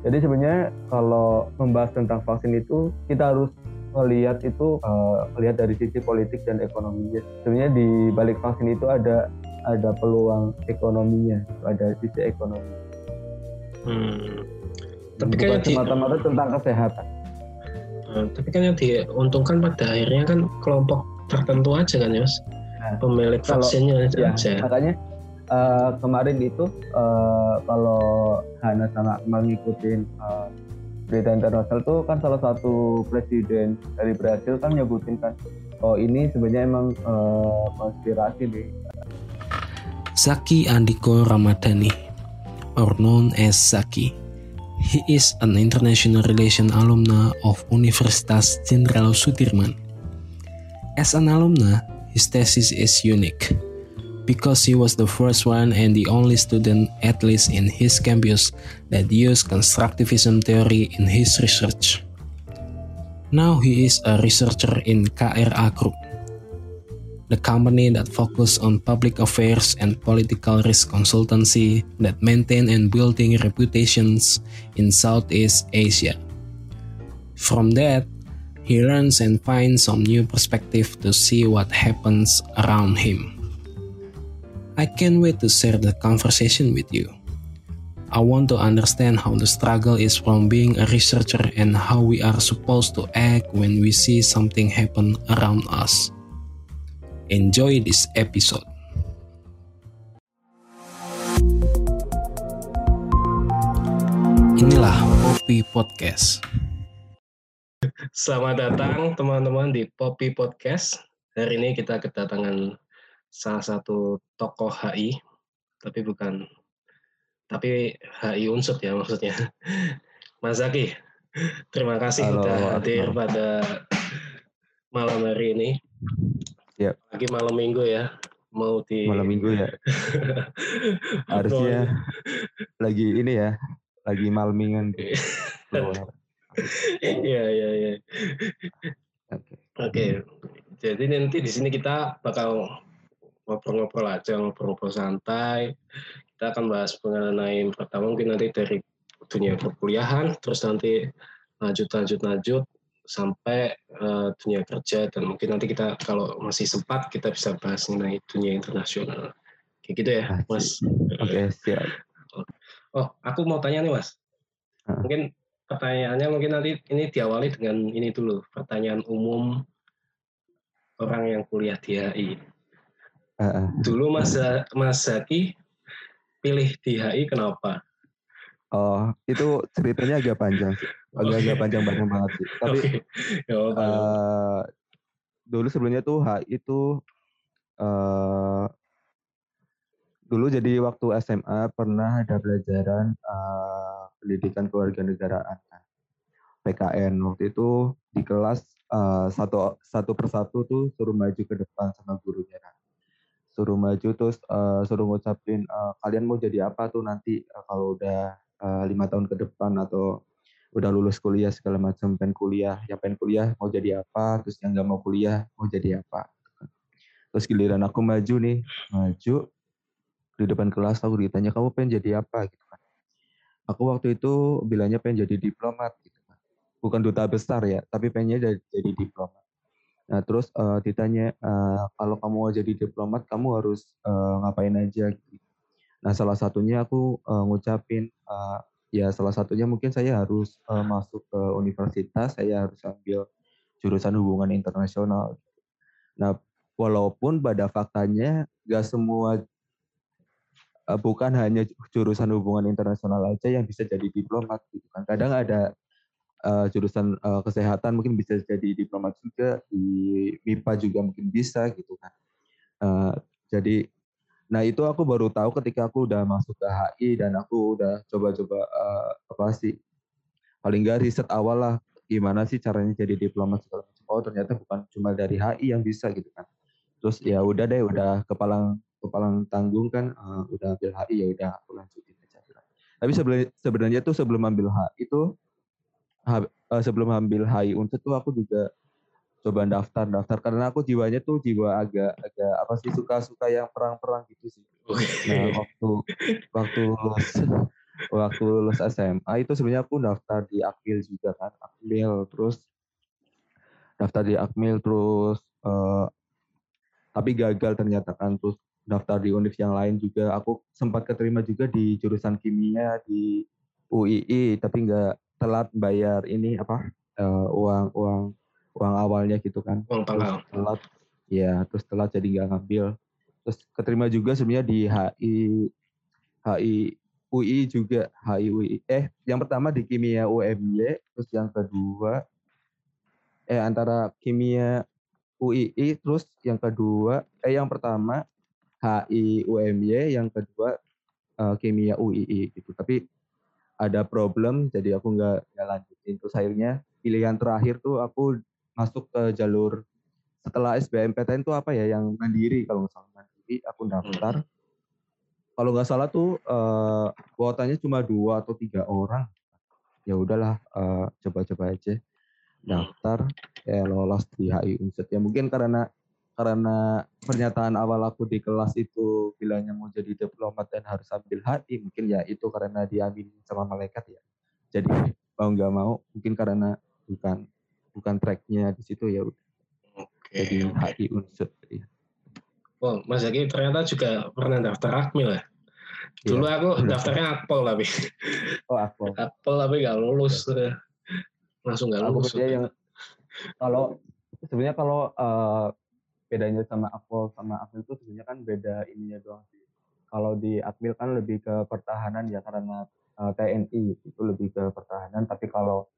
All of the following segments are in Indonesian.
Jadi sebenarnya kalau membahas tentang vaksin itu kita harus melihat itu uh, lihat dari sisi politik dan ekonominya. Sebenarnya di balik vaksin itu ada ada peluang ekonominya, ada sisi ekonomi. Hmm. Tapi kan semata-mata tentang kesehatan. Uh, tapi kan yang diuntungkan pada akhirnya kan kelompok tertentu aja kan ya mas, nah, pemilik vaksinnya ya, aja. Makanya uh, kemarin itu uh, kalau Hana sama mengikuti uh, berita internasional tuh kan salah satu presiden dari Brasil kan nyebutin kan oh ini sebenarnya emang uh, konspirasi nih. Zaki Andiko Ramadhani or known as Zaki. He is an international relation alumna of Universitas Jenderal Sudirman. As an alumna, his thesis is unique because he was the first one and the only student, at least in his campus, that used constructivism theory in his research. Now he is a researcher in KRA Group, the company that focuses on public affairs and political risk consultancy that maintain and building reputations in Southeast Asia. From that, he learns and finds some new perspective to see what happens around him. I can't wait to share the conversation with you. I want to understand how the struggle is from being a researcher and how we are supposed to act when we see something happen around us. Enjoy this episode. Inilah Poppy Podcast. Selamat datang teman-teman di Poppy Podcast. Hari ini kita kedatangan salah satu tokoh HI, tapi bukan, tapi HI unsur ya maksudnya. Mas Zaki, terima kasih Halo, sudah hadir pada malam hari ini. Yep. Lagi malam minggu ya, mau di malam minggu ya. Harusnya lagi ini ya, lagi malmingan. Iya iya iya. Oke. Oke. Jadi nanti di sini kita bakal ngobrol-ngobrol aja, ngobrol-ngobrol santai. Kita akan bahas mengenai pertama mungkin nanti dari dunia perkuliahan, terus nanti lanjut-lanjut-lanjut sampai uh, dunia kerja dan mungkin nanti kita kalau masih sempat kita bisa bahas mengenai dunia internasional. Kayak gitu ya, Mas. Oke, okay, siap. Oh, aku mau tanya nih, Mas. Mungkin pertanyaannya mungkin nanti ini diawali dengan ini dulu, pertanyaan umum orang yang kuliah di HI. Dulu Mas Mas Zaki pilih di HI kenapa? Oh, itu ceritanya agak panjang sih. Agak-agak okay. panjang banget banget sih. Tapi okay. uh, dulu sebelumnya tuh HI itu uh, dulu jadi waktu SMA pernah ada pelajaran uh, pendidikan kewarganegaraan PKN waktu itu di kelas uh, satu satu persatu tuh suruh maju ke depan sama gurunya suruh maju terus uh, suruh ngucapin uh, kalian mau jadi apa tuh nanti uh, kalau udah lima uh, tahun ke depan atau udah lulus kuliah segala macam pengen kuliah yang pengen kuliah mau jadi apa terus yang nggak mau kuliah mau jadi apa? Terus giliran aku maju nih maju di depan kelas aku ditanya kamu pengen jadi apa? Gitu kan. Aku waktu itu bilangnya pengen jadi diplomat gitu kan. Bukan duta besar ya tapi pengennya jadi, jadi diplomat Nah, terus uh, ditanya uh, kalau kamu mau jadi diplomat, kamu harus uh, ngapain aja? Nah, salah satunya aku uh, ngucapin uh, ya salah satunya mungkin saya harus uh, masuk ke universitas, saya harus ambil jurusan hubungan internasional. Nah, walaupun pada faktanya gak semua uh, bukan hanya jurusan hubungan internasional aja yang bisa jadi diplomat gitu kan. Kadang ada uh, jurusan uh, kesehatan mungkin bisa jadi diplomat juga di MIPA juga mungkin bisa gitu kan. Uh, jadi nah itu aku baru tahu ketika aku udah masuk ke HI dan aku udah coba-coba uh, apa sih paling nggak riset awal lah gimana sih caranya jadi diplomat segala macam. Oh ternyata bukan cuma dari HI yang bisa gitu kan. Terus ya udah deh udah kepalang kepalang tanggung kan uh, udah ambil HI ya udah aku lanjutin aja. Tapi sebenarnya tuh sebelum ambil HI itu uh, sebelum ambil HI Unsur tuh aku juga coba daftar daftar. Karena aku jiwanya tuh jiwa agak agak apa sih suka suka yang perang perang gitu sih. Nah waktu waktu lulus waktu lulus SMA itu sebenarnya aku daftar di Akmil juga kan Akmil. Terus daftar di Akmil terus uh, tapi gagal ternyata kan. Terus daftar di univ yang lain juga. Aku sempat keterima juga di jurusan kimia di UII tapi nggak telat bayar ini apa uh, uang uang uang awalnya gitu kan. Uang pangkal telat ya terus telat jadi nggak ngambil. Terus keterima juga sebenarnya di HI HI UI juga HI UI eh yang pertama di kimia UMY terus yang kedua eh antara kimia UII terus yang kedua eh yang pertama HI UMY yang kedua uh, kimia UII gitu. Tapi ada problem jadi aku nggak nggak lanjutin. Terus akhirnya pilihan terakhir tuh aku masuk ke jalur setelah SBMPTN tuh apa ya yang mandiri kalau nggak salah. Mandiri aku daftar. Hmm. kalau nggak salah tuh uh, kuotanya cuma dua atau tiga orang. Ya udahlah uh, coba-coba aja daftar. Ya lolos di HI Unsur. Ya mungkin karena karena pernyataan awal aku di kelas itu bilangnya mau jadi diplomat dan harus ambil HI mungkin ya itu karena diambil sama malaikat ya jadi mau nggak mau mungkin karena bukan bukan tracknya di situ ya udah okay, jadi okay. HI Unsur ya. Oh, Mas Zaki ternyata juga pernah daftar Akmil ya? Dulu ya, aku daftarnya Akpol tapi. Oh, Akpol. Akpol tapi nggak lulus. Ya langsung nggak lulus. Aku yang kalau sebenarnya kalau uh, bedanya sama Akpol sama Akmil itu sebenarnya kan beda ininya doang sih. Kalau di Akmil kan lebih ke pertahanan ya karena uh, eh, TNI itu lebih ke pertahanan, tapi kalau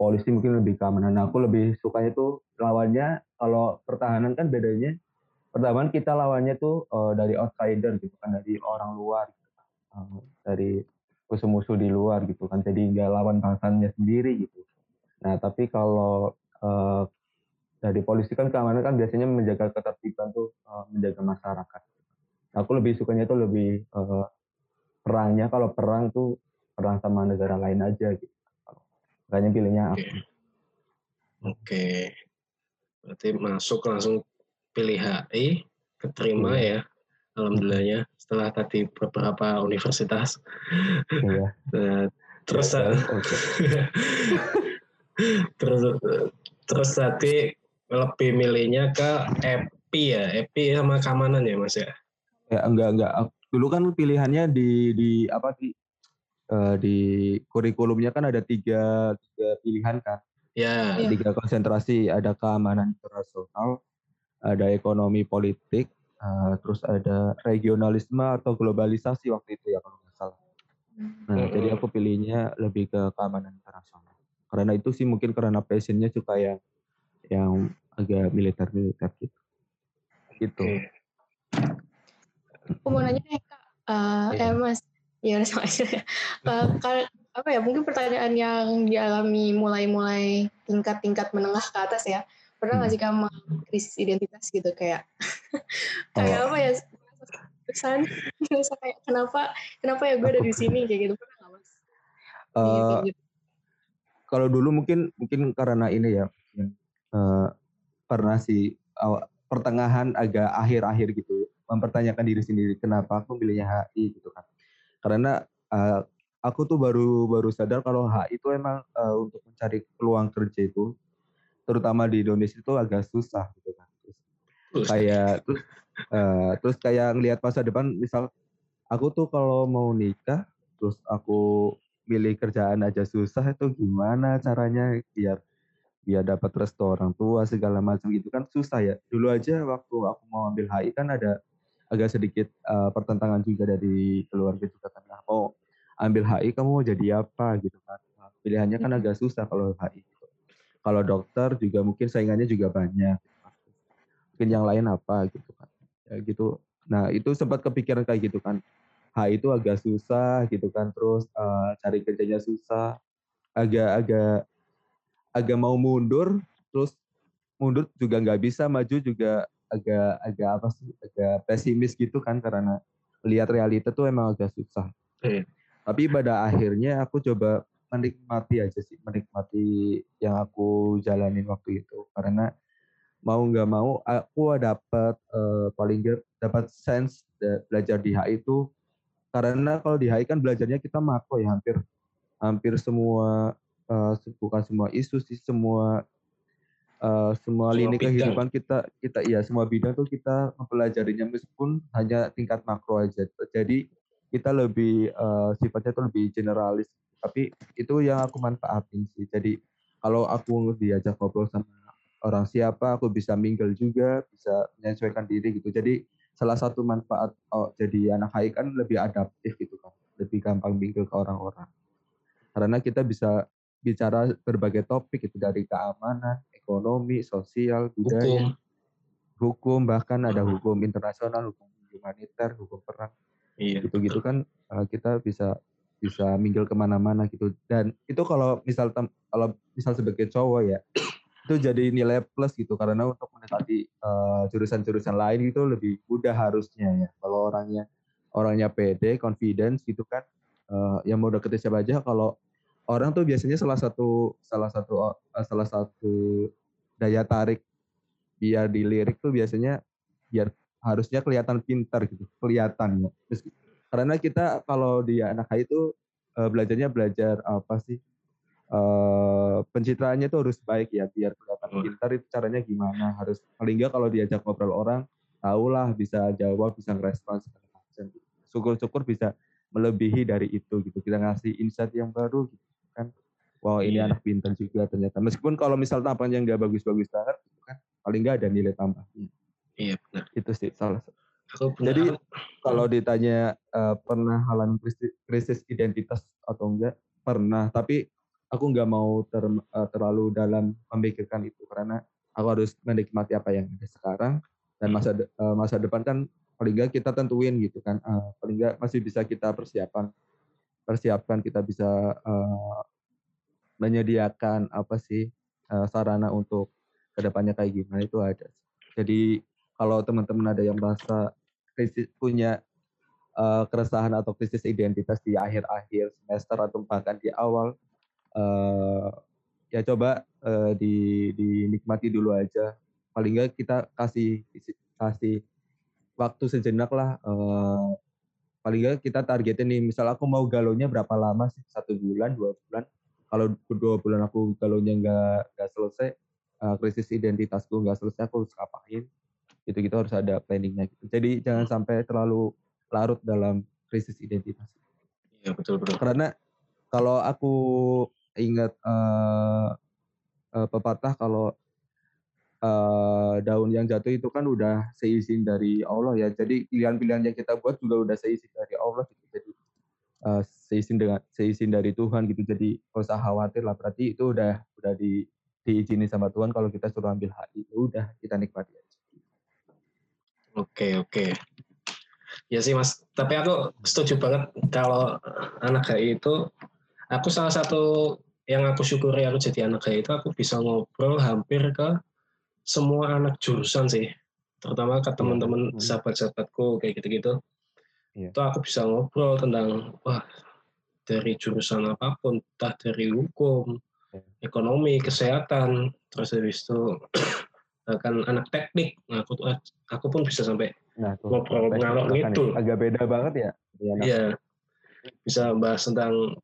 polisi mungkin lebih keamanan. Nah, aku lebih sukanya tuh lawannya kalau pertahanan kan bedanya pertama kita lawannya tuh uh, dari outsider gitu kan dari orang luar gitu. Uh, dari musuh-musuh di luar gitu kan jadi nggak lawan bangsanya sendiri gitu Nah, tapi kalau uh, dari polisi kan keamanan kan biasanya menjaga ketertiban tuh uh, menjaga masyarakat. Aku lebih sukanya tuh lebih uh, perangnya kalau perang tuh perang sama negara lain aja gitu. Makanya pilihnya Oke. Okay. Okay. Berarti masuk langsung pilih HI, keterima hmm. ya. Alhamdulillahnya setelah tadi beberapa universitas. Iya. nah, terus ya, terus terus tadi lebih milihnya ke EPI ya, EPI sama keamanan ya Mas ya? Ya enggak enggak. Dulu kan pilihannya di di apa di uh, di kurikulumnya kan ada tiga, tiga pilihan kan. Ya. Tiga konsentrasi, ada keamanan internasional, ada ekonomi politik, uh, terus ada regionalisme atau globalisasi waktu itu ya kalau nggak salah. Nah, hmm. jadi aku pilihnya lebih ke keamanan internasional karena itu sih mungkin karena passionnya suka yang yang agak militer militer gitu. Gitu aku mau nanya nih kak. Uh, eh mas. Ya udah sama aja. Uh, apa ya mungkin pertanyaan yang dialami mulai-mulai tingkat-tingkat menengah ke atas ya. Pernah nggak hmm. sih kamu krisis identitas gitu kayak kayak oh. apa ya pesan kayak kenapa kenapa ya gue ada di sini? Kayak gitu pernah nggak mas? Uh, gitu. kalau dulu mungkin mungkin karena ini ya uh, pernah sih awal, pertengahan agak akhir-akhir gitu mempertanyakan diri sendiri kenapa aku pilihnya HI gitu kan. Karena uh, aku tuh baru baru sadar kalau HI itu emang uh, untuk mencari peluang kerja itu terutama di Indonesia itu agak susah gitu kan. Terus kayak terus uh, terus kayak ngelihat masa depan misal aku tuh kalau mau nikah terus aku milih kerjaan aja susah itu gimana caranya biar biar dapat restu orang tua segala macam gitu kan susah ya. Dulu aja waktu aku mau ambil HI kan ada agak sedikit uh, pertentangan juga dari keluarga juga kan oh ambil HI kamu mau jadi apa? gitu kan. Pilihannya kan agak susah kalau HI gitu. kalau dokter juga mungkin saingannya juga banyak. Mungkin yang lain apa gitu kan. Ya gitu. Nah itu sempat kepikiran kayak gitu kan. H itu agak susah gitu kan terus uh, cari kerjanya susah. Agak-agak agak mau mundur terus mundur juga nggak bisa maju juga agak agak apa sih agak pesimis gitu kan karena lihat realita tuh emang agak susah. Hmm. Tapi pada akhirnya aku coba menikmati aja sih menikmati yang aku jalanin waktu itu karena mau nggak mau aku dapat uh, paling dapat sense belajar di HI itu karena kalau di HI kan belajarnya kita makro ya hampir hampir semua uh, bukan semua isu sih semua uh, semua, semua lini bidang. kehidupan kita kita iya semua bidang tuh kita mempelajarinya meskipun hanya tingkat makro aja. Jadi kita lebih uh, sifatnya tuh lebih generalis. Tapi itu yang aku manfaatin sih. Jadi kalau aku diajak ngobrol sama orang siapa aku bisa mingle juga bisa menyesuaikan diri gitu. Jadi salah satu manfaat oh, jadi anak HI kan lebih adaptif gitu kan. Lebih gampang mingle ke orang-orang. Karena kita bisa bicara berbagai topik itu dari keamanan, ekonomi, sosial, budaya, hukum, hukum bahkan ada hukum internasional, hukum humaniter, hukum perang, iya, gitu-gitu kan eh, kita bisa bisa minggil ke mana-mana gitu. Dan itu kalau misal kalau misal sebagai cowok ya itu jadi nilai plus gitu karena untuk mendekati uh, jurusan-jurusan lain itu lebih mudah harusnya ya. Kalau orangnya orangnya pede, confidence gitu kan uh, yang mau deketin siapa aja kalau orang tuh biasanya salah satu salah satu uh, salah satu daya tarik biar dilirik tuh biasanya biar harusnya kelihatan pintar gitu kelihatan ya. Karena kita kalau di anak HI itu uh, belajarnya belajar apa sih uh, pencitraannya tuh harus baik ya biar kelihatan hmm. pintar itu caranya gimana harus paling enggak kalau diajak ngobrol orang tahulah bisa jawab bisa ngerespons syukur-syukur bisa melebihi dari itu gitu kita ngasih insight yang baru gitu kan. Wow ini yeah. anak pintar juga ternyata. Meskipun kalau misal tampangnya nggak bagus-bagus banget gitu kan paling nggak ada nilai tambah. Iya benar. Itu sih salah jadi kalau ditanya uh, pernah halan krisis, krisis identitas atau enggak? Pernah tapi aku nggak mau ter, uh, terlalu dalam memikirkan itu. Karena aku harus menikmati apa yang ada sekarang dan masa de, uh, masa depan kan paling nggak kita tentuin gitu kan uh, paling nggak masih bisa kita persiapan persiapkan kita bisa uh, menyediakan apa sih uh, sarana untuk ke depannya kayak gimana itu ada. Jadi kalau teman-teman ada yang merasa krisis punya uh, keresahan atau krisis identitas di akhir-akhir semester atau bahkan di awal, uh, ya coba uh, di dinikmati dulu aja. Paling nggak kita kasih kasih waktu sejenak lah uh, paling nggak kita targetin nih misal aku mau galonya berapa lama sih? Satu bulan dua bulan? Kalau dua bulan aku galonya nggak nggak selesai uh, krisis identitasku nggak selesai aku harus ngapain? Itu kita harus ada planningnya gitu. Jadi jangan sampai terlalu larut dalam krisis identitas. Iya betul betul. Karena kalau aku ingat uh, uh, pepatah kalau uh, daun yang jatuh itu kan udah seizin dari Allah ya. Jadi pilihan-pilihan yang kita buat juga udah seizin dari Allah gitu. Jadi uh, seizin dengan seizin dari Tuhan gitu. Jadi gak usah khawatir lah. Berarti itu udah udah di diizini sama Tuhan kalau kita suruh ambil hati. Ya udah kita nikmati aja. Oke oke. Ya sih mas. Tapi aku setuju banget kalau anak HI itu aku salah satu yang aku syukuri aku jadi anak HI itu aku bisa ngobrol hampir ke semua anak jurusan sih, terutama ke iya, teman-teman hmm. sahabat-sahabatku kayak gitu-gitu. Yeah. Itu aku bisa ngobrol tentang wah dari jurusan apa pun, entah dari hukum, yeah. ekonomi, kesehatan, terus habis itu bahkan anak teknik, nah, aku aku pun bisa sampai nah, ngobrol ngalor gitu. Agak beda banget ya. Iya. Bisa bahas tentang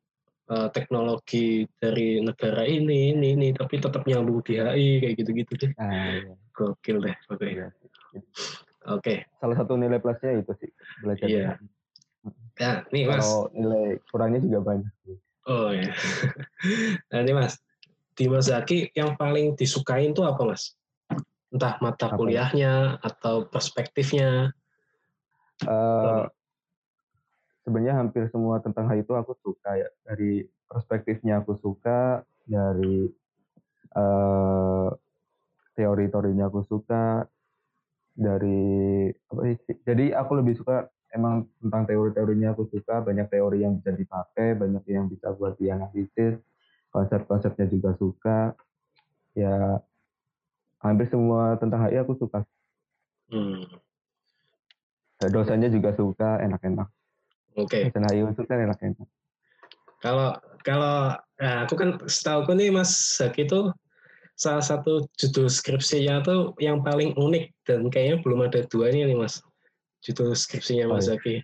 uh, teknologi dari negara ini, ini, ini, tapi tetap nyambung di HI kayak gitu-gitu deh. Ah, iya. Gokil deh, oke. Iya. Oke. Okay. Salah satu nilai plusnya itu sih belajar. Iya. Ya, nih mas. Kalau nilai kurangnya juga banyak. Oh ya. nah ini mas, di Mas Zaki yang paling disukain tuh apa mas? Entah mata apa? kuliahnya atau perspektifnya. Uh, sebenarnya hampir semua tentang hal itu aku suka ya. Dari perspektifnya aku suka dari uh, teori-teorinya aku suka dari apa sih jadi aku lebih suka emang tentang teori-teorinya aku suka banyak teori yang bisa dipakai banyak yang bisa buat dianalisis konsep-konsepnya juga suka. Ya hampir semua tentang HI aku suka. Hmm. dosanya juga suka enak-enak Oke. Okay. itu kan enak-enak. Kalau kalau nah aku kan setahu aku nih Mas Zaki itu salah satu judul skripsinya tuh yang paling unik dan kayaknya belum ada dua nih Mas. Judul skripsinya Mas oh, iya. Zaki.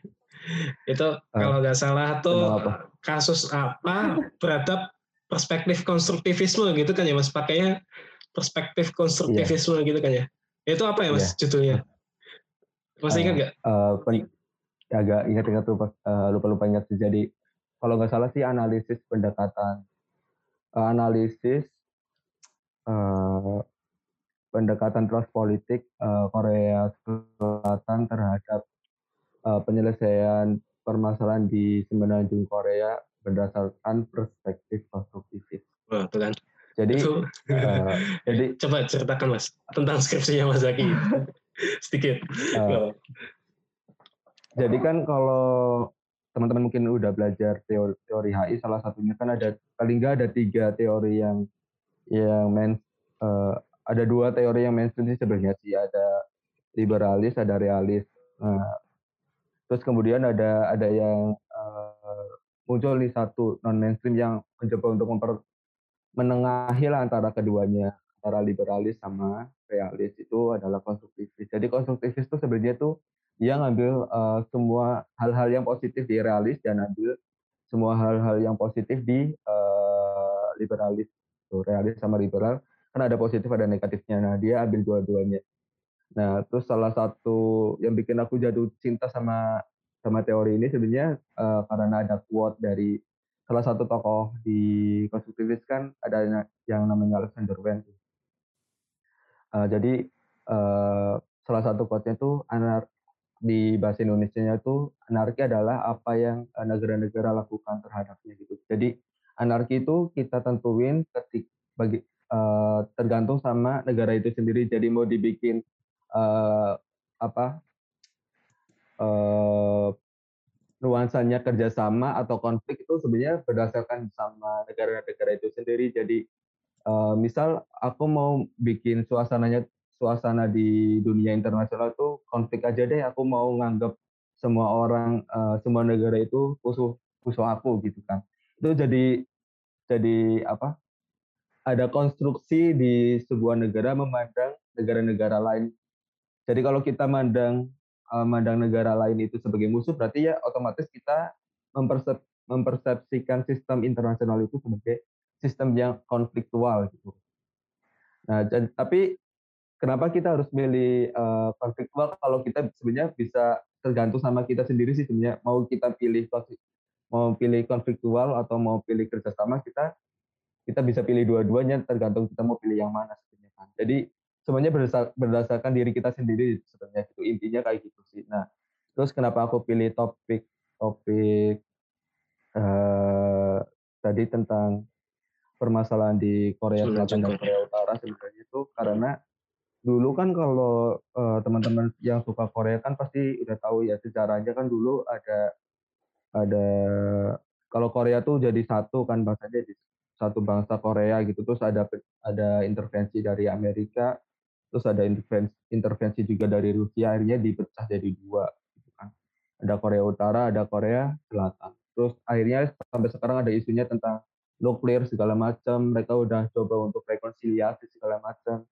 itu uh, kalau nggak salah tuh apa? kasus apa beradab perspektif konstruktivisme gitu kan ya mas pakainya perspektif konstruktivisme yeah. gitu kan ya itu apa ya mas yeah. judulnya masih uh, ingat nggak uh, agak ingat-ingat tuh uh, lupa-lupa ingat sih jadi kalau nggak salah sih analisis pendekatan uh, analisis uh, pendekatan trust politik uh, Korea Selatan terhadap uh, penyelesaian permasalahan di semenanjung Korea berdasarkan perspektif konstruktivis. Wah, kan. Jadi, uh, jadi coba ceritakan mas tentang skripsinya Mas Zaki sedikit. Uh, jadi kan kalau teman-teman mungkin udah belajar teori, teori HI, salah satunya kan ada paling nggak ada tiga teori yang yang main uh, ada dua teori yang mainstream sih sebenarnya sih ada liberalis, ada realis. Nah, terus kemudian ada ada yang uh, muncul nih satu non mainstream yang mencoba untuk memper menengahi lah antara keduanya antara liberalis sama realis itu adalah konstruktivis. Jadi konstruktivis itu sebenarnya tuh dia ngambil uh, semua hal-hal yang positif di realis dan ambil semua hal-hal yang positif di uh, liberalis. Tuh, realis sama liberal kan ada positif ada negatifnya. Nah dia ambil dua-duanya. Nah, terus salah satu yang bikin aku jatuh cinta sama sama teori ini sebenarnya uh, karena ada quote dari salah satu tokoh di konstruktivis kan ada yang namanya Alexander Wen. Uh, jadi uh, salah satu quote-nya itu anar di bahasa Indonesia-nya itu anarki adalah apa yang negara-negara lakukan terhadapnya gitu. Jadi anarki itu kita tentuin ketik bagi uh, tergantung sama negara itu sendiri. Jadi mau dibikin uh, apa nuansanya kerjasama atau konflik itu sebenarnya berdasarkan sama negara-negara itu sendiri. Jadi misal aku mau bikin suasananya suasana di dunia internasional tuh konflik aja deh. Aku mau nganggap semua orang uh, semua negara itu musuh musuh aku gitu kan. Itu jadi jadi apa? Ada konstruksi di sebuah negara memandang negara-negara lain jadi kalau kita mandang uh, mandang negara lain itu sebagai musuh, berarti ya otomatis kita mempersep, mempersepsikan sistem internasional itu sebagai sistem yang konfliktual gitu. Nah, jadi, tapi kenapa kita harus milih uh, konfliktual kalau kita sebenarnya bisa tergantung sama kita sendiri sih sebenarnya. Mau kita pilih mau pilih konfliktual atau mau pilih kerjasama kita kita bisa pilih dua-duanya tergantung kita mau pilih yang mana sebenarnya kan. Jadi semuanya berdasar, berdasarkan diri kita sendiri sebenarnya itu intinya kayak gitu sih. Nah terus kenapa aku pilih topik topik uh, tadi tentang permasalahan di Korea Selatan dan Korea Utara sebenarnya itu karena dulu kan kalau uh, teman-teman yang suka Korea kan pasti udah tahu ya sejarahnya. Kan dulu ada ada kalau Korea tuh jadi satu kan bahasanya jadi satu bangsa Korea gitu. Terus ada ada intervensi dari Amerika terus ada intervensi, intervensi juga dari Rusia akhirnya dipecah jadi dua gitu kan. Ada Korea Utara ada Korea Selatan. Terus akhirnya sampai sekarang ada isunya tentang nuklir segala macam. Mereka udah coba untuk rekonsiliasi segala macam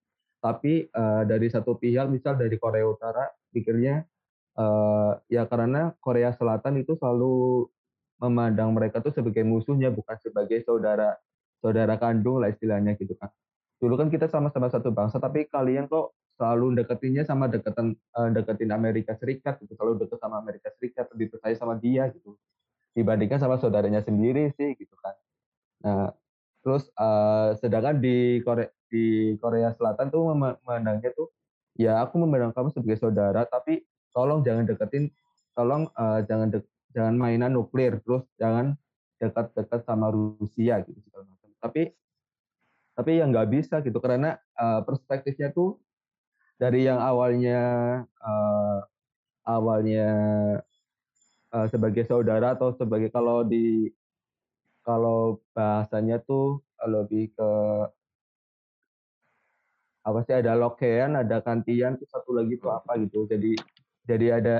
tapi uh, dari satu pihak misal dari Korea Utara pikirnya uh, ya karena Korea Selatan itu selalu memandang mereka tuh sebagai musuhnya bukan sebagai saudara saudara kandung lah istilahnya gitu kan dulu kan kita sama-sama satu bangsa tapi kalian kok selalu deketinnya sama deketin uh, deketin Amerika Serikat gitu selalu deket sama Amerika Serikat lebih percaya sama dia gitu. Dibandingkan sama saudaranya sendiri sih gitu kan nah terus uh, sedangkan di Korea di Korea Selatan tuh memandangnya tuh ya aku memandang kamu sebagai saudara tapi tolong jangan deketin tolong uh, jangan de jangan mainan nuklir terus jangan dekat-dekat sama Rusia gitu tapi tapi yang nggak bisa gitu karena uh, perspektifnya tuh dari yang awalnya uh, awalnya uh, sebagai saudara atau sebagai kalau di kalau bahasanya tuh lebih ke apa sih ada lokean ada kantian tuh satu lagi tuh apa gitu jadi jadi ada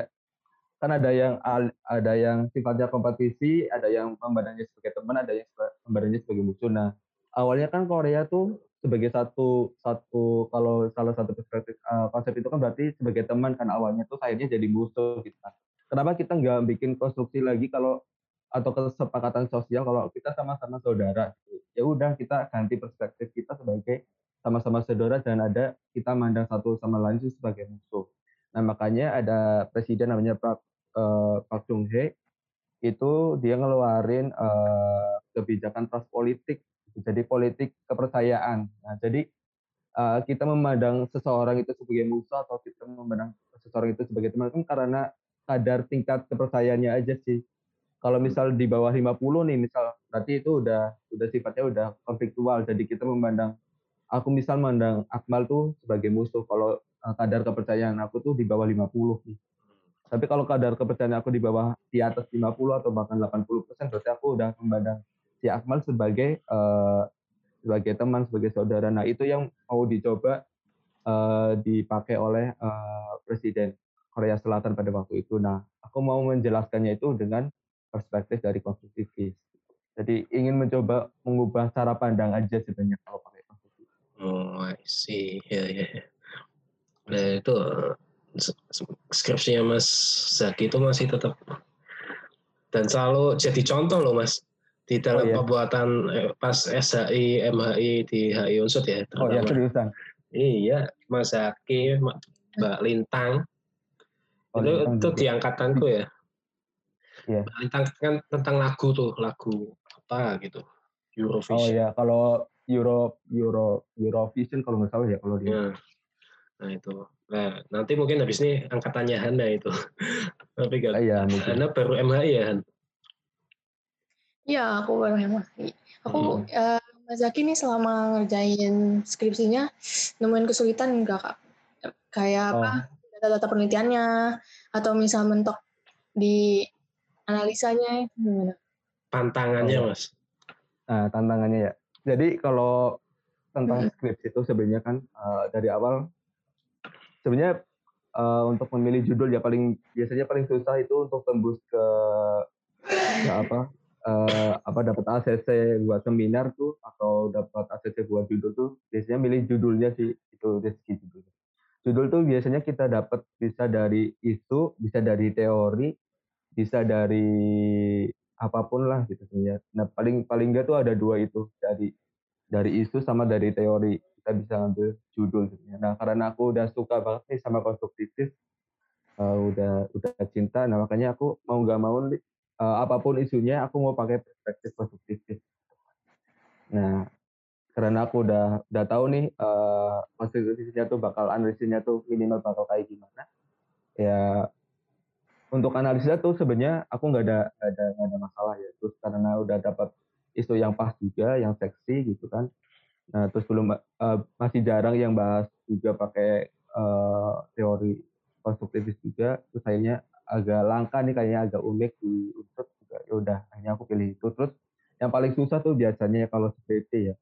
kan ada yang ada yang sifatnya kompetisi ada yang memandangnya sebagai teman ada yang memandangnya sebagai musuh nah awalnya kan Korea tuh sebagai satu satu kalau salah satu perspektif uh, konsep itu kan berarti sebagai teman kan awalnya tuh akhirnya jadi musuh gitu kan. kenapa kita nggak bikin konstruksi lagi kalau atau kesepakatan sosial kalau kita sama-sama saudara ya udah kita ganti perspektif kita sebagai sama-sama saudara dan ada kita mandang satu sama lain itu sebagai musuh. Nah makanya ada presiden namanya Pak uh, Pak Chung Hee itu dia ngeluarin uh, kebijakan trust politik jadi politik kepercayaan. Nah jadi uh, kita memandang seseorang itu sebagai musuh atau kita memandang seseorang itu sebagai teman kan karena kadar tingkat kepercayaannya aja sih kalau misal di bawah 50 nih misal berarti itu udah udah sifatnya udah konfliktual. Jadi kita memandang aku misal memandang Akmal tuh sebagai musuh kalau uh, kadar kepercayaan aku tuh di bawah 50 nih. Tapi kalau kadar kepercayaan aku di bawah di atas 50 atau bahkan 80 persen berarti aku udah memandang si Akmal sebagai uh, sebagai teman sebagai saudara. Nah itu yang mau dicoba uh, dipakai oleh uh, Presiden Korea Selatan pada waktu itu. Nah aku mau menjelaskannya itu dengan perspektif dari konstruktivis. Jadi ingin mencoba mengubah cara pandang aja sebenarnya kalau pakai konstruktivis. Oh, I see. Ya, yeah, ya. Yeah. Nah, itu skripsinya Mas Zaki itu masih tetap dan selalu jadi contoh loh Mas di dalam oh, iya. pembuatan eh, pas SHI, MHI di HI Unsur ya. Oh iya seriusan. Iya, Mas Zaki, Mbak Lintang. Oh, itu, Lintang itu di angkatanku ya yeah. tentang kan tentang lagu tuh lagu apa gitu Eurovision oh ya kalau Euro Euro Eurovision kalau nggak salah ya kalau dia yeah. nah itu nah nanti mungkin habis ini angkatannya Hana itu tapi kan iya, Hana baru MHI ya Han Iya, aku baru MHI. Aku hmm. uh, Mas Zaki nih selama ngerjain skripsinya nemuin kesulitan enggak kak? Kayak oh. apa? Data-data penelitiannya atau misal mentok di analisanya gimana? Tantangannya oh. mas? Nah tantangannya ya. Jadi kalau tentang hmm. skripsi itu sebenarnya kan uh, dari awal sebenarnya uh, untuk memilih judul ya paling biasanya paling susah itu untuk tembus ke, ke apa uh, apa dapat ACC buat seminar tuh atau dapat ACC buat judul tuh biasanya milih judulnya sih itu rezeki judul. Judul tuh biasanya kita dapat bisa dari isu, bisa dari teori, bisa dari apa pun lah gitu sebenarnya. Nah paling paling enggak tuh ada dua itu dari dari isu sama dari teori kita bisa ngambil judul sebenarnya. Nah karena aku udah suka banget nih sama konstruktif, uh, udah udah cinta, nah makanya aku mau nggak mau uh, apa pun isunya aku mau pakai perspektif konstruktif. Nah karena aku udah udah tahu nih uh, konstruktifnya tuh bakal analisisnya tuh minimal bakal kayak gimana ya untuk analisisnya tuh sebenarnya aku nggak ada gak ada gak ada masalah ya. Terus karena udah dapat isu yang pas juga yang seksi gitu kan. Nah terus belum uh, masih jarang yang bahas juga pakai uh, teori konstruktivis juga. Terus akhirnya agak langka nih kayaknya agak unik di unsur juga. Ya udah akhirnya aku pilih itu. Terus yang paling susah tuh biasanya kalau seperti ya.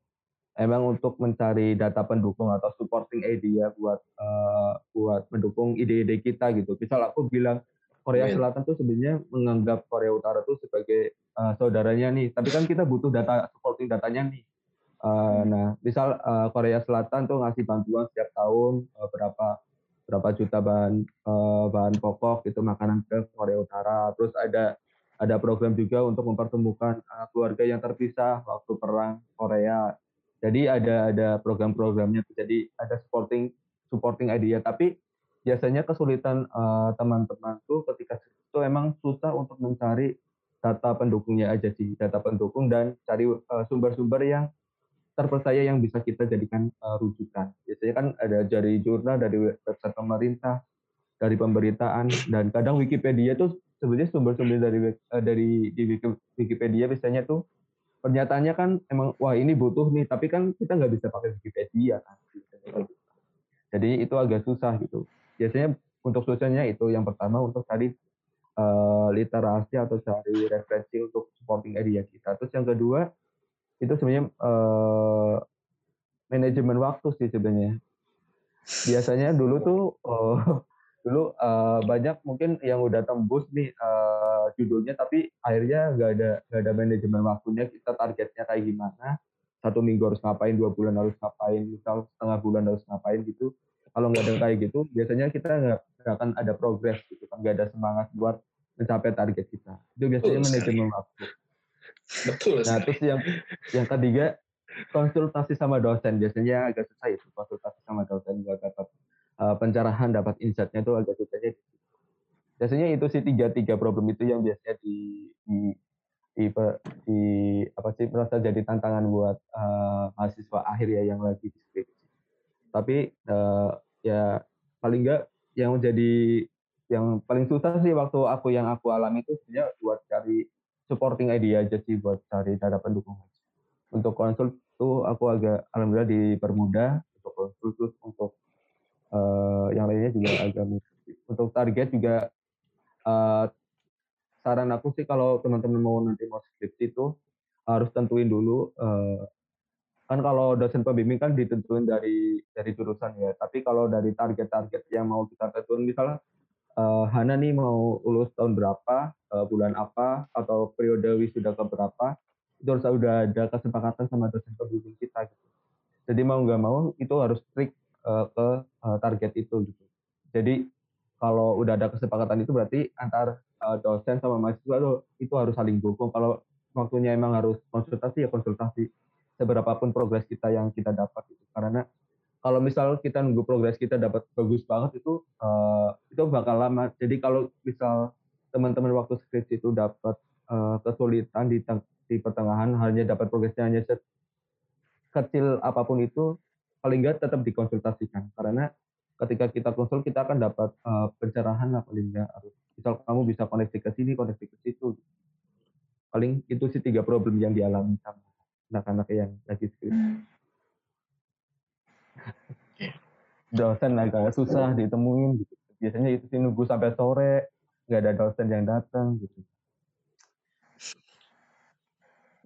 Emang untuk mencari data pendukung atau supporting idea buat uh, buat mendukung ide-ide kita gitu. Misal aku bilang Korea Selatan tuh sebenarnya menganggap Korea Utara tuh sebagai uh, saudaranya nih. Tapi kan kita butuh data supporting datanya nih. Uh, nah, misal uh, Korea Selatan tuh ngasih bantuan setiap tahun uh, berapa berapa juta bahan uh, bahan pokok itu makanan ke Korea Utara. Terus ada ada program juga untuk mempertemukan uh, keluarga yang terpisah waktu perang Korea. Jadi ada ada program-programnya. Jadi ada supporting supporting idea. Tapi biasanya kesulitan uh, teman-teman tuh ketika itu emang susah untuk mencari data pendukungnya aja sih, data pendukung dan cari uh, sumber-sumber yang terpercaya yang bisa kita jadikan uh, rujukan. Biasanya kan ada dari jurnal, dari website pemerintah, dari pemberitaan, dan kadang Wikipedia tuh sebenarnya sumber-sumber dari uh, dari di Wikipedia biasanya tuh pernyataannya kan emang wah ini butuh nih, tapi kan kita nggak bisa pakai Wikipedia kan. Jadi itu agak susah gitu biasanya untuk solusinya itu yang pertama untuk cari uh, literasi atau cari referensi untuk supporting idea kita. Terus yang kedua itu sebenarnya uh, manajemen waktu sih sebenarnya. Biasanya dulu tuh uh, dulu uh, banyak mungkin yang udah tembus nih uh, judulnya tapi akhirnya nggak ada nggak ada manajemen waktunya kita targetnya kayak gimana satu minggu harus ngapain dua bulan harus ngapain misal setengah bulan harus ngapain gitu kalau nggak ada kayak gitu biasanya kita nggak akan ada progres gitu kan nggak ada semangat buat mencapai target kita. Itu biasanya Betul manajemen waktu. Betul. Nah, terus yang yang ketiga konsultasi sama dosen biasanya agak susah itu konsultasi sama dosen buat dapat uh, pencerahan, dapat insightnya itu agak susahnya. Biasanya itu sih tiga tiga problem itu yang biasanya di, di di, di apa sih merasa jadi tantangan buat uh, mahasiswa akhir ya yang lagi skripsi. Tapi uh, ya paling enggak yang menjadi yang paling susah sih waktu aku yang aku alami itu sebenarnya buat cari supporting idea aja sih buat cari cara pendukung. Untuk konsul tuh aku agak alhamdulillah dipermudah untuk konsul terus untuk uh, yang lainnya juga agak untuk target juga uh, saran aku sih kalau teman-teman mau nanti mau skripsi itu harus tentuin dulu uh, kan kalau dosen pembimbing kan ditentuin dari dari jurusan ya. Tapi kalau dari target-target yang mau kita tentuin misalnya uh, Hana nih mau lulus tahun berapa uh, bulan apa atau periode wisuda ke berapa itu harus udah ada kesepakatan sama dosen pembimbing kita gitu. Jadi mau nggak mau itu harus strict uh, ke uh, target itu gitu. Jadi kalau udah ada kesepakatan itu berarti antar uh, dosen sama mahasiswa itu, itu harus saling dukung. Kalau waktunya emang harus konsultasi ya konsultasi seberapapun progres kita yang kita dapat itu. Karena kalau misal kita nunggu progres kita dapat bagus banget itu uh, itu bakal lama. Jadi kalau misal teman-teman waktu skripsi itu dapat uh, kesulitan di di pertengahan hanya dapat progresnya hanya kecil apa pun itu paling nggak tetap dikonsultasikan karena ketika kita konsul kita akan dapat uh, pencerahan lah paling nggak harus misal kamu bisa koneksi ke sini koneksi ke situ paling itu sih tiga problem yang dialami sama anak-anak yang lagi skripsi hmm. dosen agak susah ditemuin gitu biasanya itu sih nunggu sampai sore nggak ada dosen yang datang gitu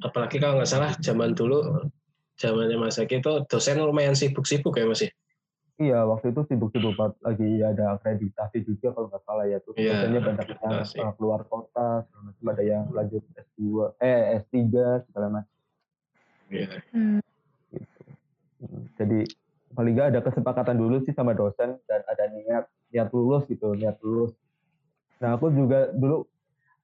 apalagi kalau nggak salah zaman dulu zamannya Mas Aki itu dosen lumayan sibuk-sibuk ya Mas ya? Iya, waktu itu sibuk-sibuk banget lagi ada akreditasi juga kalau nggak salah ya. Terus yeah, biasanya banyak yang keluar kota, segala ada yang lanjut S2, eh S3 segala macam. Iya. Yeah. Hmm. Gitu. Hmm, jadi paling nggak ada kesepakatan dulu sih sama dosen dan ada niat niat lulus gitu, niat lulus. Nah aku juga dulu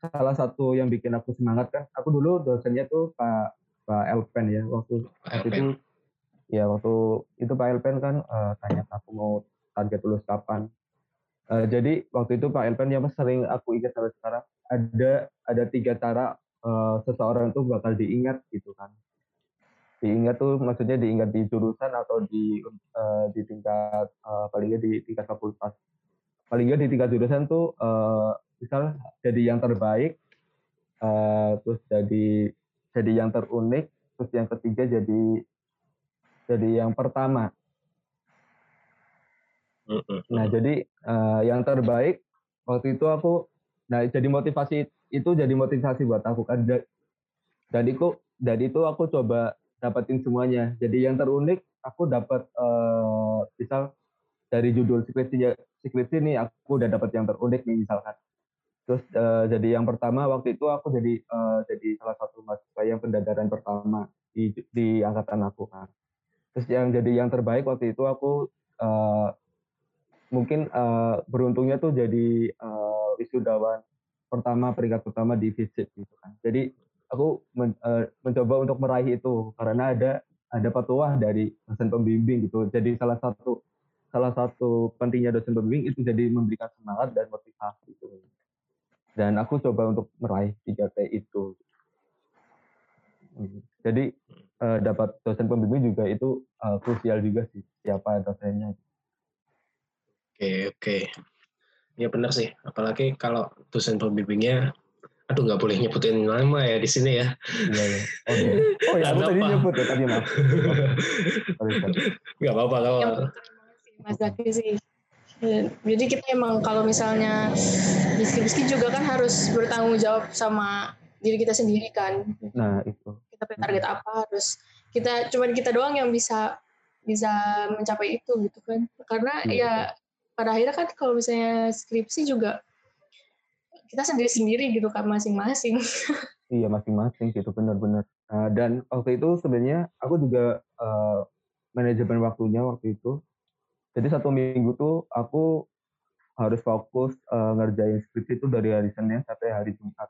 salah satu yang bikin aku semangat kan, aku dulu dosennya tuh Pak Pak Elpen ya waktu waktu itu ya waktu itu Pak Elpen kan uh, tanya aku mau target lulus kapan. Uh, jadi waktu itu Pak Elpen yang sering aku ingat sampai sekarang ada ada tiga cara uh, seseorang tuh bakal diingat gitu kan. Diingat tuh maksudnya diingat di jurusan atau di uh, di tingkat uh, paling di tingkat fakultas. Paling nggak di tingkat jurusan tuh uh, misal jadi yang terbaik, uh, terus jadi jadi yang terunik, terus yang ketiga jadi jadi yang pertama. Nah, jadi uh, yang terbaik waktu itu aku nah jadi motivasi itu jadi motivasi buat aku kan dan itu dan itu aku coba dapetin semuanya. Jadi yang terunik aku dapat uh, misal dari judul skripsi skripsi nih aku udah dapat yang terunik nih misalkan. Terus uh, jadi yang pertama waktu itu aku jadi uh, jadi salah satu mahasiswa yang pendadaran pertama di di angkatan aku kan terus yang jadi yang terbaik waktu itu aku uh, mungkin uh, beruntungnya tuh jadi uh, wisudawan pertama peringkat pertama di visit gitu kan jadi aku men, uh, mencoba untuk meraih itu karena ada ada petuah dari dosen pembimbing gitu. Jadi salah satu salah satu pentingnya dosen pembimbing itu jadi memberikan semangat dan motivasi gitu. Dan aku coba untuk meraih 3T itu. Jadi uh, dapat dosen pembimbing juga itu uh, krusial juga sih siapa dosennya. Oke oke, ya benar sih. Apalagi kalau dosen pembimbingnya, aduh nggak boleh nyebutin nama ya di sini ya. Iya ya. Oh, iya. oh ya, aku tadi nyebut ya tadi maaf. Nggak apa-apa kalau. Mas Zaki sih. Jadi kita emang kalau misalnya diskusi juga kan harus bertanggung jawab sama diri kita sendiri kan. Nah itu kita target apa harus kita cuman kita doang yang bisa bisa mencapai itu gitu kan karena hmm. ya pada akhirnya kan kalau misalnya skripsi juga kita sendiri-sendiri gitu kan masing-masing iya masing-masing gitu benar-benar uh, dan waktu itu sebenarnya aku juga uh, manajemen waktunya waktu itu jadi satu minggu tuh aku harus fokus uh, ngerjain skripsi itu dari hari Senin sampai hari Jumat.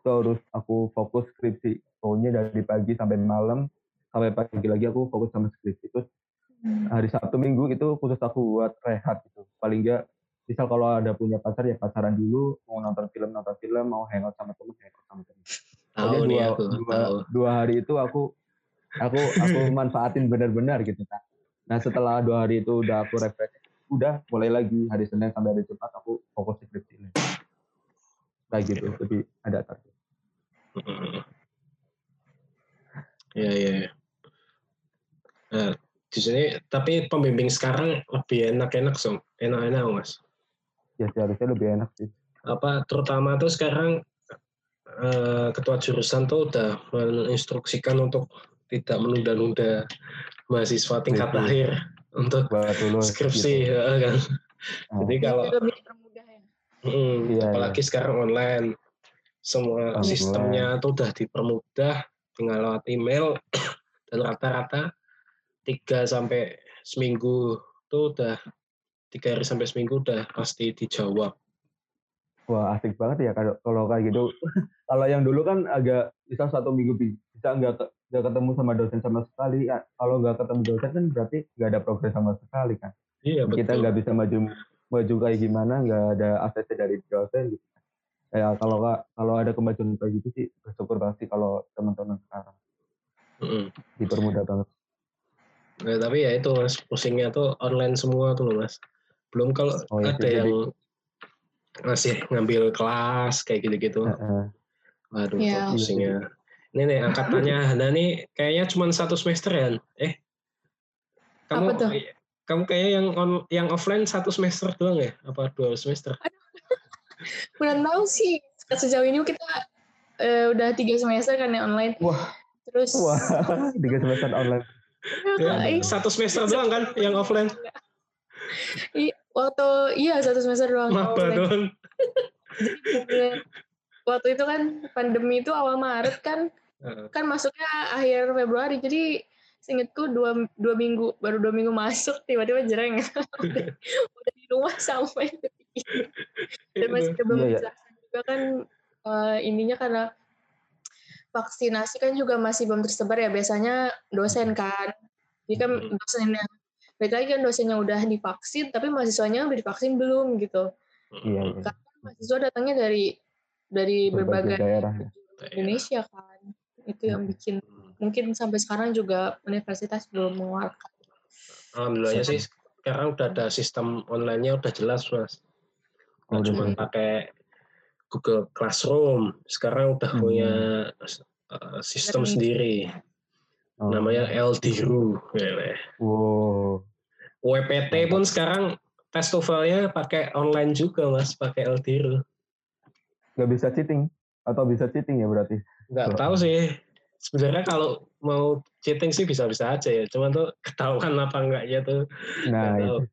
Itu harus aku fokus skripsi. Pokoknya dari pagi sampai malam, sampai pagi lagi aku fokus sama skripsi. Terus hmm. hari Sabtu Minggu itu khusus aku buat rehat gitu. Paling enggak misal kalau ada punya pacar ya pacaran dulu, mau nonton film nonton film, mau hangout sama temen hangout sama temen. Tahu dua, aku, dua, tahu. dua hari itu aku aku aku manfaatin benar-benar gitu kan. Nah setelah dua hari itu udah aku refresh udah mulai lagi hari Senin sampai hari Jumat aku fokus skripsi ini. Kayak gitu, jadi ada target. Ya, ya, ya. Nah, di sini tapi pembimbing sekarang lebih enak-enak so enak-enak mas ya seharusnya lebih enak sih apa terutama tuh sekarang eh, ketua jurusan tuh udah menginstruksikan untuk tidak menunda-nunda mahasiswa tingkat akhir untuk Betul, skripsi gitu. ya, kan. Oh. Jadi kalau hmm, iya, apalagi iya. sekarang online, semua oh, sistemnya tuh udah dipermudah, tinggal lewat email dan rata-rata tiga sampai seminggu tuh udah tiga hari sampai seminggu udah pasti dijawab. Wah asik banget ya kalau kalau kayak gitu. kalau yang dulu kan agak bisa satu minggu bisa nggak nggak ketemu sama dosen sama sekali. Ya, kalau nggak ketemu dosen kan berarti nggak ada progres sama sekali kan. Iya betul. Kita nggak bisa maju maju kayak gimana nggak ada akses dari dosen gitu. Ya kalau kalau ada kemajuan kayak gitu sih bersyukur sih kalau teman-teman sekarang. Mm -hmm. Dipermudah banget. Nah, tapi ya itu mas pusingnya tuh online semua tuh loh mas. Belum kalau oh, ada yang jadi... masih ngambil kelas kayak gitu-gitu. Uh -uh. Waduh, yeah. pusingnya. Ini nih angkatannya Hana nih kayaknya cuma satu semester ya. Eh, kamu Apa tuh? kamu kayaknya yang on yang offline satu semester doang ya? Apa dua semester? Kurang tahu sih. Sejauh ini kita uh, udah tiga semester kan yang online. Wah. Terus. Wah, tiga semester online. Ya, satu semester doang kan yang offline? Waktu iya satu semester doang. Apa dong? waktu itu kan pandemi itu awal Maret kan, kan masuknya akhir Februari jadi seingetku dua dua minggu baru dua minggu masuk tiba-tiba jereng udah, udah di rumah sampai dan masih belum yeah, yeah. juga kan uh, ininya karena vaksinasi kan juga masih belum tersebar ya biasanya dosen kan. Jadi kan dosennya balik lagi kan dosennya udah divaksin tapi mahasiswanya udah divaksin belum gitu. Iya, iya. karena mahasiswa datangnya dari dari berbagai, berbagai daerah. Indonesia kan. Itu yang bikin mungkin sampai sekarang juga universitas belum mengeluarkan. Alhamdulillahnya sih sekarang. udah ada sistem online-nya udah jelas mas. Oh, cuma pakai Google Classroom sekarang udah hmm. punya uh, sistem sendiri. Oh. namanya LDRU wow. WPT pun sekarang tes TOEFL-nya pakai online juga mas pakai LDRU nggak bisa cheating atau bisa cheating ya berarti nggak tahu sih sebenarnya kalau mau cheating sih bisa-bisa aja ya cuman tuh ketahuan apa enggaknya tuh nah itu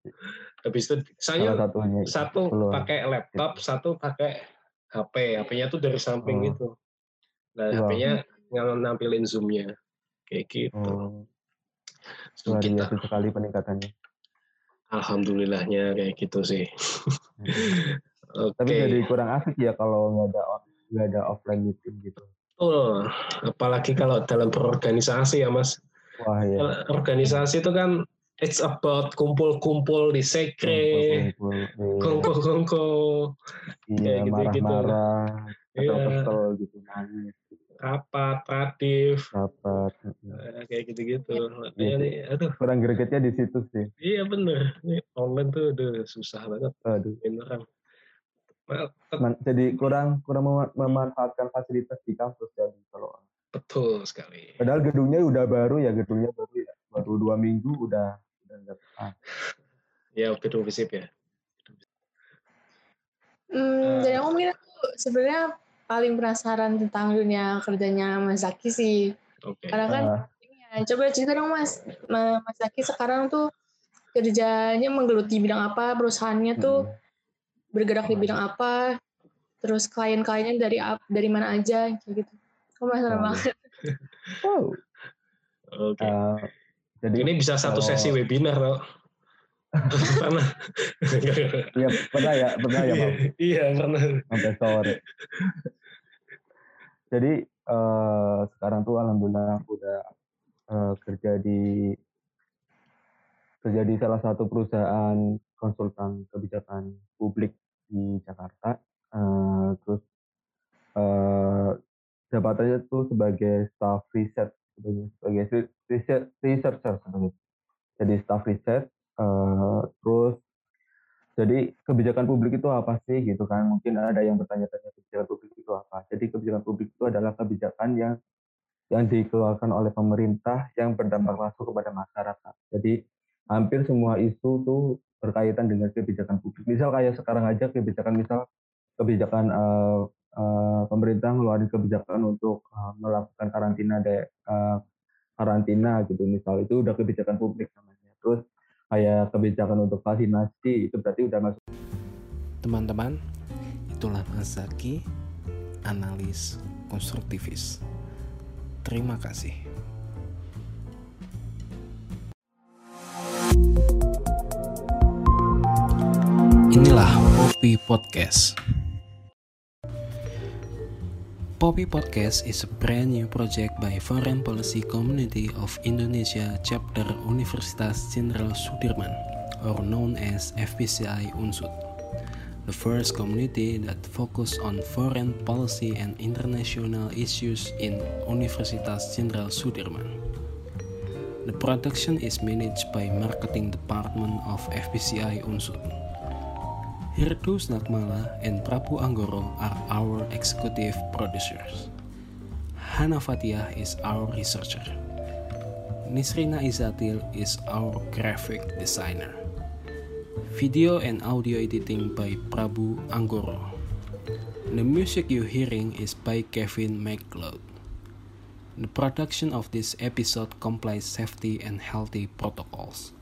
habis itu saya satu pakai laptop satu pakai HP, HP-nya tuh dari samping oh. gitu. Nah, wow. HP-nya nampilin zoom-nya. Kayak gitu. Oh. Luar kita. sekali peningkatannya. Alhamdulillahnya kayak gitu sih. okay. Tapi jadi kurang asik ya kalau nggak ada nggak ada offline meeting gitu. Oh, apalagi kalau dalam berorganisasi ya mas. Wah ya. Organisasi itu kan it's about kumpul-kumpul di sekre, kongko-kongko, iya, kayak gitu-gitu. Marah-marah, iya. kesel gitu, nangis. Gitu. Rapat, ratif. Rapat. Nah, kayak gitu-gitu. Iya, nih, aduh. Kurang gregetnya di situ sih. Iya bener. Ini online tuh udah susah banget. Aduh. Beneran. jadi kurang kurang memanfaatkan fasilitas di kampus jadi kalau betul sekali. Padahal gedungnya udah baru ya gedungnya baru ya baru dua minggu udah Ya, gedung visip ya. Hmm, uh, jadi aku mungkin aku sebenarnya paling penasaran tentang dunia kerjanya Mas Zaki sih. Okay. Karena kan, uh. ya, coba cerita dong Mas, Mas Zaki sekarang tuh kerjanya menggeluti bidang apa, perusahaannya tuh hmm. bergerak di bidang apa, terus klien-kliennya dari dari mana aja, kayak gitu. Aku penasaran oh. banget. Wow. Oke. Okay. Uh, jadi ini bisa satu kalau, sesi webinar loh. pernah. Iya pernah ya, pernah ya Pak. Iya pernah. Sampai sore. Jadi uh, sekarang tuh alhamdulillah udah uh, kerja di kerja di salah satu perusahaan konsultan kebijakan publik di Jakarta. Uh, terus uh, jabatannya tuh sebagai staff riset sebagai riset researcher sebenarnya. Jadi staff riset uh, terus jadi kebijakan publik itu apa sih gitu kan? Mungkin ada yang bertanya-tanya kebijakan publik itu apa. Jadi kebijakan publik itu adalah kebijakan yang yang dikeluarkan oleh pemerintah yang berdampak langsung kepada masyarakat. Jadi hampir semua isu tuh berkaitan dengan kebijakan publik. Misal kayak sekarang aja kebijakan misal kebijakan uh, uh, pemerintah ngeluarin kebijakan untuk uh, melakukan karantina de uh, karantina gitu misal itu udah kebijakan publik namanya. Terus kayak kebijakan untuk vaksinasi itu berarti udah masuk. Teman-teman, itulah Mas Zaki, analis konstruktivis. Terima kasih. Inilah Poppy Podcast. Poppy Podcast is a brand new project by Foreign Policy Community of Indonesia Chapter Universitas Jenderal Sudirman, or known as FPCI Unsud the first community that focus on foreign policy and international issues in Universitas Jenderal Sudirman. The production is managed by Marketing Department of FPCI Unsud. Hirdus Nakmala and Prabu Anggoro are our executive producers. Hana Fatia is our researcher. Nisrina Izatil is our graphic designer. Video and audio editing by Prabu Anggoro. The music you're hearing is by Kevin McLeod. The production of this episode complies safety and healthy protocols.